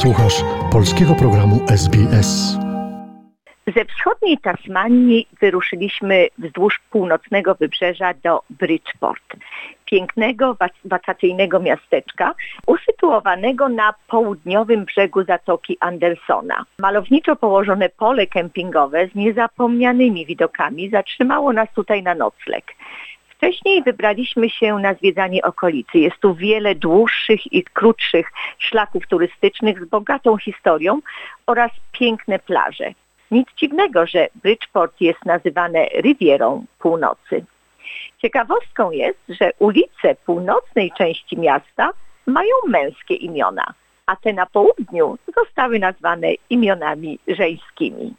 Słuchasz polskiego programu SBS. Ze wschodniej Tasmanii wyruszyliśmy wzdłuż północnego wybrzeża do Bridgeport, pięknego wakacyjnego miasteczka usytuowanego na południowym brzegu Zatoki Andersona. Malowniczo położone pole kempingowe z niezapomnianymi widokami zatrzymało nas tutaj na nocleg. Wcześniej wybraliśmy się na zwiedzanie okolicy. Jest tu wiele dłuższych i krótszych szlaków turystycznych z bogatą historią oraz piękne plaże. Nic dziwnego, że Bridgeport jest nazywane Rivierą Północy. Ciekawostką jest, że ulice północnej części miasta mają męskie imiona, a te na południu zostały nazwane imionami żeńskimi.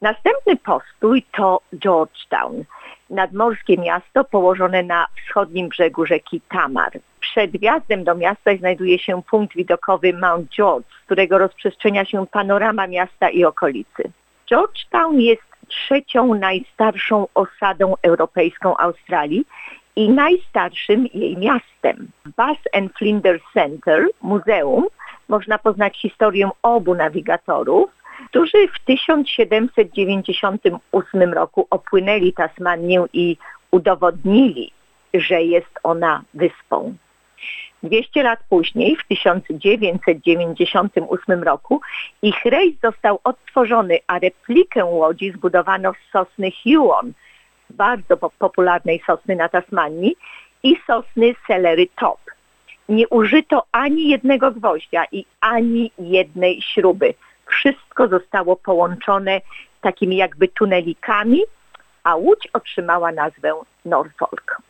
Następny postój to Georgetown, nadmorskie miasto położone na wschodnim brzegu rzeki Tamar. Przed wjazdem do miasta znajduje się punkt widokowy Mount George, z którego rozprzestrzenia się panorama miasta i okolicy. Georgetown jest trzecią najstarszą osadą europejską Australii i najstarszym jej miastem. W Bass and Flinders Center, muzeum, można poznać historię obu nawigatorów, którzy w 1798 roku opłynęli Tasmanię i udowodnili, że jest ona wyspą. 200 lat później, w 1998 roku, ich rejs został odtworzony, a replikę łodzi zbudowano z sosny Huon, bardzo popularnej sosny na Tasmanii, i sosny Celery Top. Nie użyto ani jednego gwoździa i ani jednej śruby wszystko zostało połączone takimi jakby tunelikami, a łódź otrzymała nazwę Norfolk.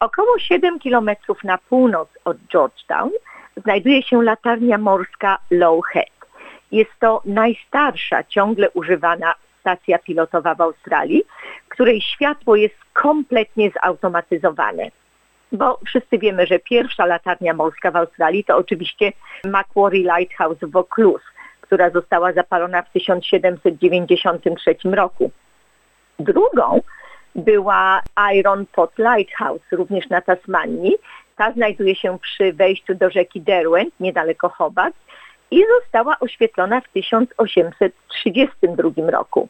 Około 7 kilometrów na północ od Georgetown znajduje się latarnia morska Low Head. Jest to najstarsza ciągle używana stacja pilotowa w Australii, której światło jest kompletnie zautomatyzowane. Bo wszyscy wiemy, że pierwsza latarnia morska w Australii to oczywiście Macquarie Lighthouse w Vaucluse, która została zapalona w 1793 roku. Drugą była Iron Pot Lighthouse, również na Tasmanii. Ta znajduje się przy wejściu do rzeki Derwent, niedaleko Hobart i została oświetlona w 1832 roku.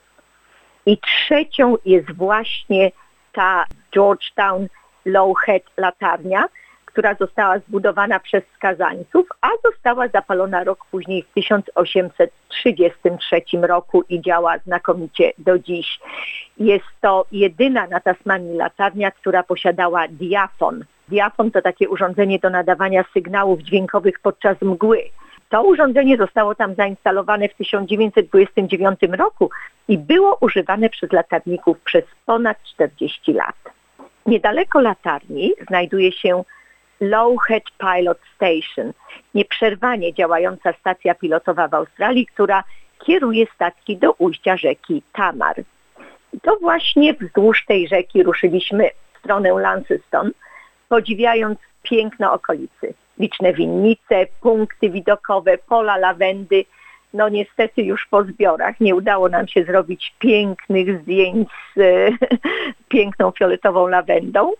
I trzecią jest właśnie ta Georgetown Lowhead latarnia, która została zbudowana przez skazańców, a została zapalona rok później w 1833 roku i działa znakomicie do dziś. Jest to jedyna na Tasmanii latarnia, która posiadała diafon. Diafon to takie urządzenie do nadawania sygnałów dźwiękowych podczas mgły. To urządzenie zostało tam zainstalowane w 1929 roku i było używane przez latarników przez ponad 40 lat. Niedaleko latarni znajduje się Lowhead Pilot Station, nieprzerwanie działająca stacja pilotowa w Australii, która kieruje statki do ujścia rzeki Tamar. I to właśnie wzdłuż tej rzeki ruszyliśmy w stronę Launceston, podziwiając piękno okolicy. Liczne winnice, punkty widokowe, pola lawendy. No niestety już po zbiorach nie udało nam się zrobić pięknych zdjęć z piękną fioletową lawendą,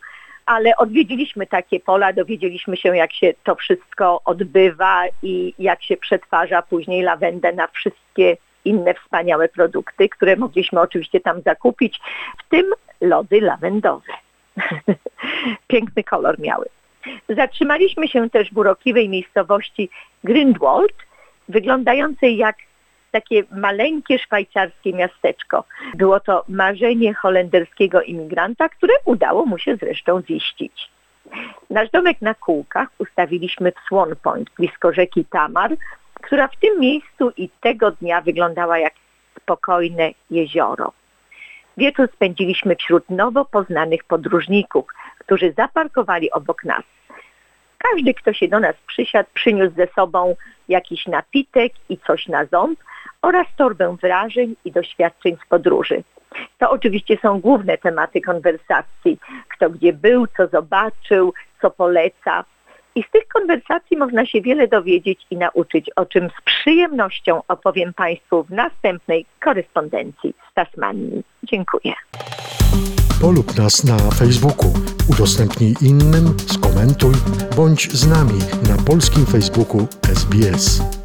ale odwiedziliśmy takie pola, dowiedzieliśmy się, jak się to wszystko odbywa i jak się przetwarza później lawendę na wszystkie inne wspaniałe produkty, które mogliśmy oczywiście tam zakupić, w tym lody lawendowe. Piękny kolor miały. Zatrzymaliśmy się też w urokliwej miejscowości Grindwald, wyglądającej jak takie maleńkie szwajcarskie miasteczko. Było to marzenie holenderskiego imigranta, które udało mu się zresztą ziścić. Nasz domek na kółkach ustawiliśmy w Swan Point, blisko rzeki Tamar, która w tym miejscu i tego dnia wyglądała jak spokojne jezioro. Wieczór spędziliśmy wśród nowo poznanych podróżników, którzy zaparkowali obok nas. Każdy, kto się do nas przysiadł, przyniósł ze sobą jakiś napitek i coś na ząb, oraz torbę wrażeń i doświadczeń z podróży. To oczywiście są główne tematy konwersacji. Kto gdzie był, co zobaczył, co poleca. I z tych konwersacji można się wiele dowiedzieć i nauczyć, o czym z przyjemnością opowiem Państwu w następnej korespondencji z Tasmanii. Dziękuję. Polub nas na Facebooku. Udostępnij innym, skomentuj komentuj, bądź z nami na polskim Facebooku SBS.